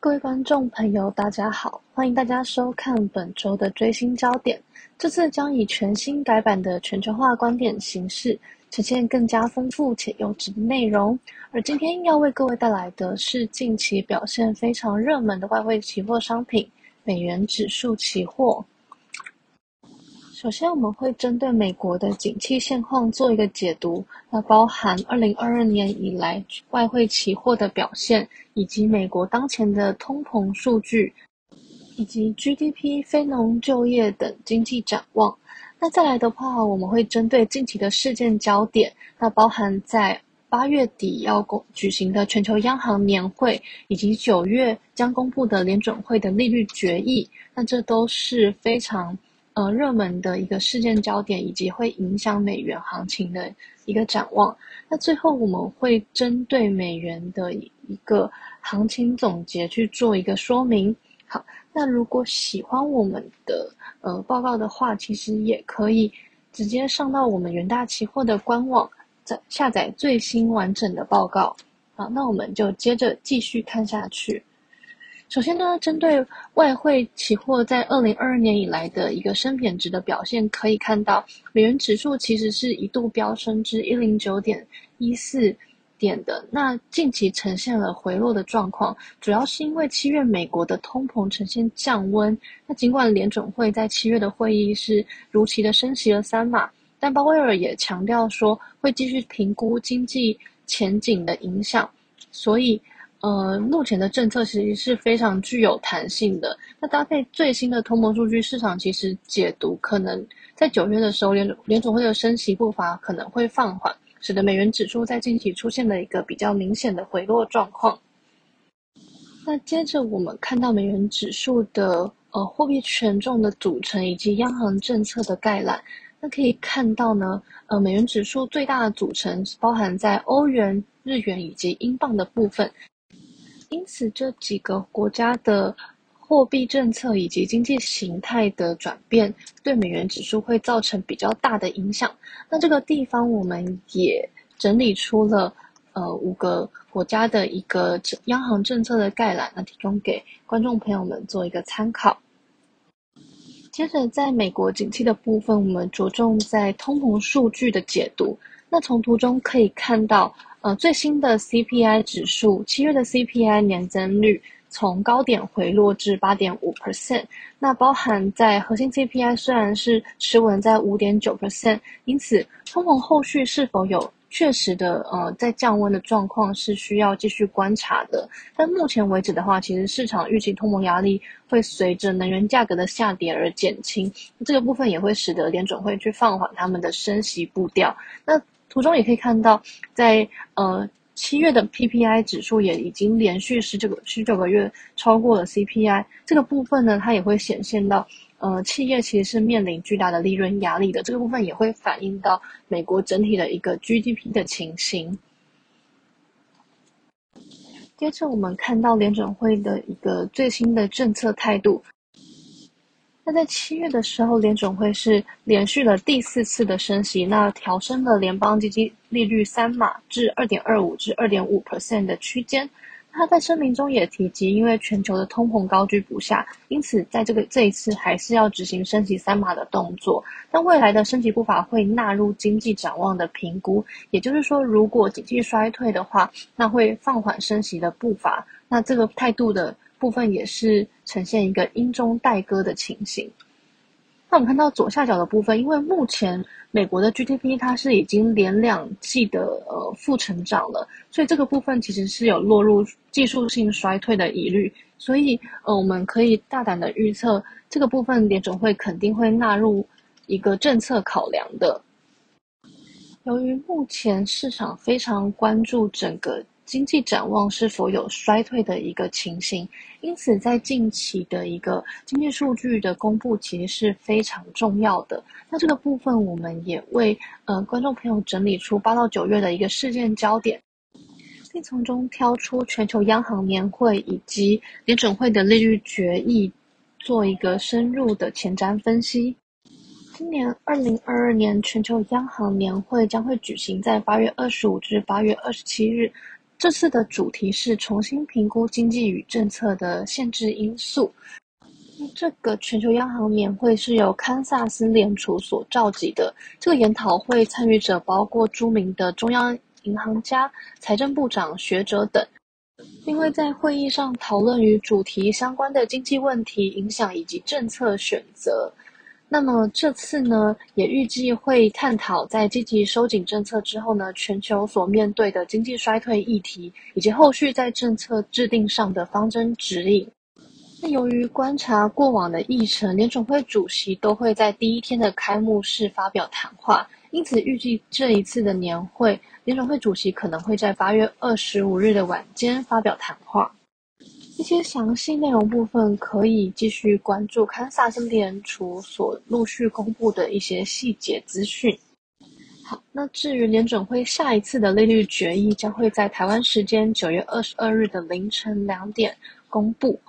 各位观众朋友，大家好，欢迎大家收看本周的追星焦点。这次将以全新改版的全球化观点形式，呈现更加丰富且优质的内容。而今天要为各位带来的是近期表现非常热门的外汇期货商品——美元指数期货。首先，我们会针对美国的景气现况做一个解读，那包含二零二二年以来外汇期货的表现，以及美国当前的通膨数据，以及 GDP、非农就业等经济展望。那再来的话，我们会针对近期的事件焦点，那包含在八月底要公举行的全球央行年会，以及九月将公布的联准会的利率决议，那这都是非常。呃，热门的一个事件焦点，以及会影响美元行情的一个展望。那最后我们会针对美元的一个行情总结去做一个说明。好，那如果喜欢我们的呃报告的话，其实也可以直接上到我们元大期货的官网，在下载最新完整的报告。好，那我们就接着继续看下去。首先呢，针对外汇期货在二零二二年以来的一个升贬值的表现，可以看到美元指数其实是一度飙升至一零九点一四点的。那近期呈现了回落的状况，主要是因为七月美国的通膨呈现降温。那尽管联准会在七月的会议是如期的升息了三码，但鲍威尔也强调说会继续评估经济前景的影响，所以。呃，目前的政策其实是非常具有弹性的。那搭配最新的通膨数据，市场其实解读可能在九月的时候，联联总会的升息步伐可能会放缓，使得美元指数在近期出现了一个比较明显的回落状况。那接着我们看到美元指数的呃货币权重的组成以及央行政策的概览，那可以看到呢，呃，美元指数最大的组成包含在欧元、日元以及英镑的部分。因此，这几个国家的货币政策以及经济形态的转变，对美元指数会造成比较大的影响。那这个地方，我们也整理出了呃五个国家的一个央行政策的概览，那提供给观众朋友们做一个参考。接着，在美国景气的部分，我们着重在通膨数据的解读。那从图中可以看到。呃，最新的 CPI 指数，七月的 CPI 年增率从高点回落至八点五 percent。那包含在核心 CPI 虽然是持稳在五点九 percent，因此通膨后续是否有确实的呃在降温的状况是需要继续观察的。但目前为止的话，其实市场预期通膨压力会随着能源价格的下跌而减轻，这个部分也会使得联准会去放缓他们的升息步调。那图中也可以看到，在呃七月的 PPI 指数也已经连续十九个十九个月超过了 CPI 这个部分呢，它也会显现到呃企业其实是面临巨大的利润压力的，这个部分也会反映到美国整体的一个 GDP 的情形。接着我们看到联准会的一个最新的政策态度。那在七月的时候，联准会是连续了第四次的升息，那调升了联邦基金利率三码至二点二五至二点五 percent 的区间。他在声明中也提及，因为全球的通膨高居不下，因此在这个这一次还是要执行升息三码的动作。但未来的升级步伐会纳入经济展望的评估，也就是说，如果经济衰退的话，那会放缓升息的步伐。那这个态度的。部分也是呈现一个阴中带歌的情形。那我们看到左下角的部分，因为目前美国的 GDP 它是已经连两季的呃负成长了，所以这个部分其实是有落入技术性衰退的疑虑。所以呃，我们可以大胆的预测，这个部分联总会肯定会纳入一个政策考量的。由于目前市场非常关注整个。经济展望是否有衰退的一个情形，因此在近期的一个经济数据的公布其实是非常重要的。那这个部分我们也为呃观众朋友整理出八到九月的一个事件焦点，并从中挑出全球央行年会以及联准会的利率决议，做一个深入的前瞻分析。今年二零二二年全球央行年会将会举行在八月二十五至八月二十七日。这次的主题是重新评估经济与政策的限制因素。这个全球央行年会是由堪萨斯联储所召集的。这个研讨会参与者包括著名的中央银行家、财政部长、学者等。因为在会议上讨论与主题相关的经济问题影响以及政策选择。那么这次呢，也预计会探讨在积极收紧政策之后呢，全球所面对的经济衰退议题，以及后续在政策制定上的方针指引。那由于观察过往的议程，联总会主席都会在第一天的开幕式发表谈话，因此预计这一次的年会，联总会主席可能会在八月二十五日的晚间发表谈话。一些详细内容部分可以继续关注堪萨斯联储所陆续公布的一些细节资讯。好，那至于联准会下一次的利率决议，将会在台湾时间九月二十二日的凌晨两点公布。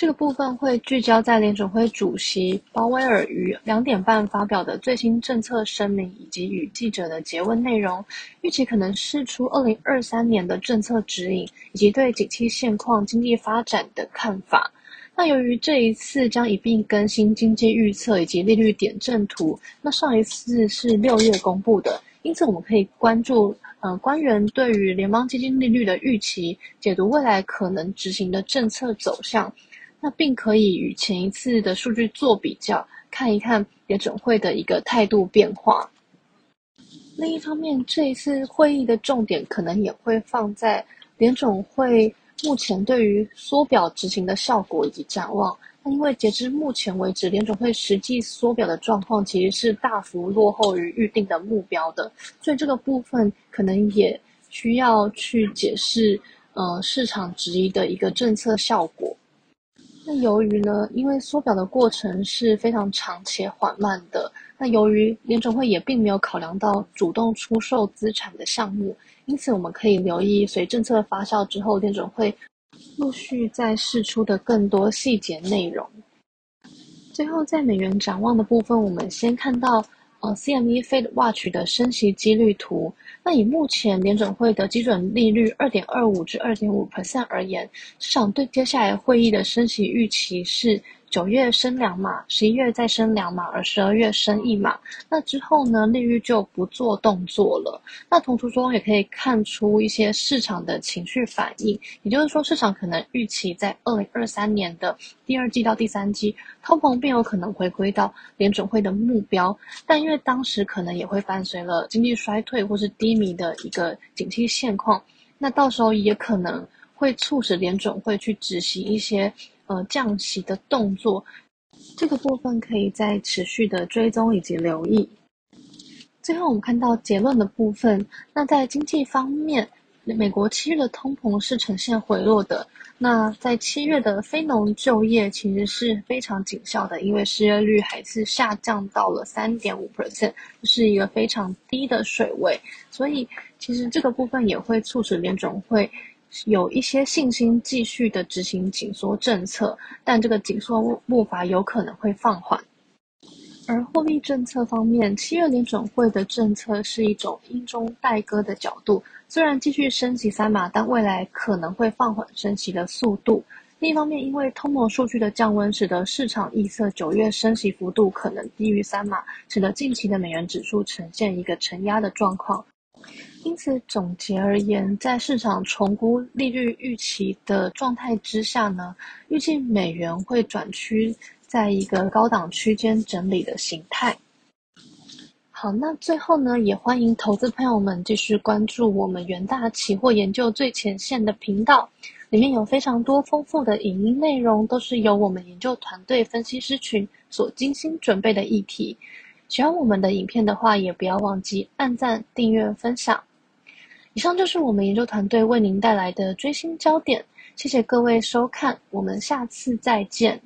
这个部分会聚焦在联准会主席鲍威尔于两点半发表的最新政策声明，以及与记者的结问内容。预期可能释出二零二三年的政策指引，以及对景气现况、经济发展的看法。那由于这一次将一并更新经济预测以及利率点阵图，那上一次是六月公布的，因此我们可以关注，呃，官员对于联邦基金利率的预期，解读未来可能执行的政策走向。那并可以与前一次的数据做比较，看一看联准会的一个态度变化。另一方面，这一次会议的重点可能也会放在联总会目前对于缩表执行的效果以及展望。那因为截至目前为止，联总会实际缩表的状况其实是大幅落后于预定的目标的，所以这个部分可能也需要去解释，呃，市场质疑的一个政策效果。那由于呢，因为缩表的过程是非常长且缓慢的，那由于联准会也并没有考量到主动出售资产的项目，因此我们可以留意随政策发酵之后，联准会陆续在释出的更多细节内容。最后，在美元展望的部分，我们先看到。呃，CME Fed Watch 的升息几率图。那以目前联准会的基准利率二点二五至二点五 percent 而言，市场对接下来会议的升息预期是。九月升两码，十一月再升两码，而十二月升一码。那之后呢，利率就不做动作了。那从图中也可以看出一些市场的情绪反应，也就是说，市场可能预期在二零二三年的第二季到第三季，通膨并有可能回归到联准会的目标。但因为当时可能也会伴随了经济衰退或是低迷的一个景气现况，那到时候也可能会促使联准会去执行一些。呃，降息的动作，这个部分可以再持续的追踪以及留意。最后，我们看到结论的部分。那在经济方面，美国七月的通膨是呈现回落的。那在七月的非农就业其实是非常紧俏的，因为失业率还是下降到了三点五 percent，是一个非常低的水位。所以，其实这个部分也会促使联总会。有一些信心继续的执行紧缩政策，但这个紧缩步伐有可能会放缓。而货币政策方面，七月联准会的政策是一种英中带割的角度，虽然继续升息三码，但未来可能会放缓升息的速度。另一方面，因为通膨数据的降温，使得市场预测九月升息幅度可能低于三码，使得近期的美元指数呈现一个承压的状况。因此，总结而言，在市场重估利率预期的状态之下呢，预计美元会转趋在一个高档区间整理的形态。好，那最后呢，也欢迎投资朋友们继续关注我们元大期货研究最前线的频道，里面有非常多丰富的影音内容，都是由我们研究团队分析师群所精心准备的议题。喜欢我们的影片的话，也不要忘记按赞、订阅、分享。以上就是我们研究团队为您带来的追星焦点，谢谢各位收看，我们下次再见。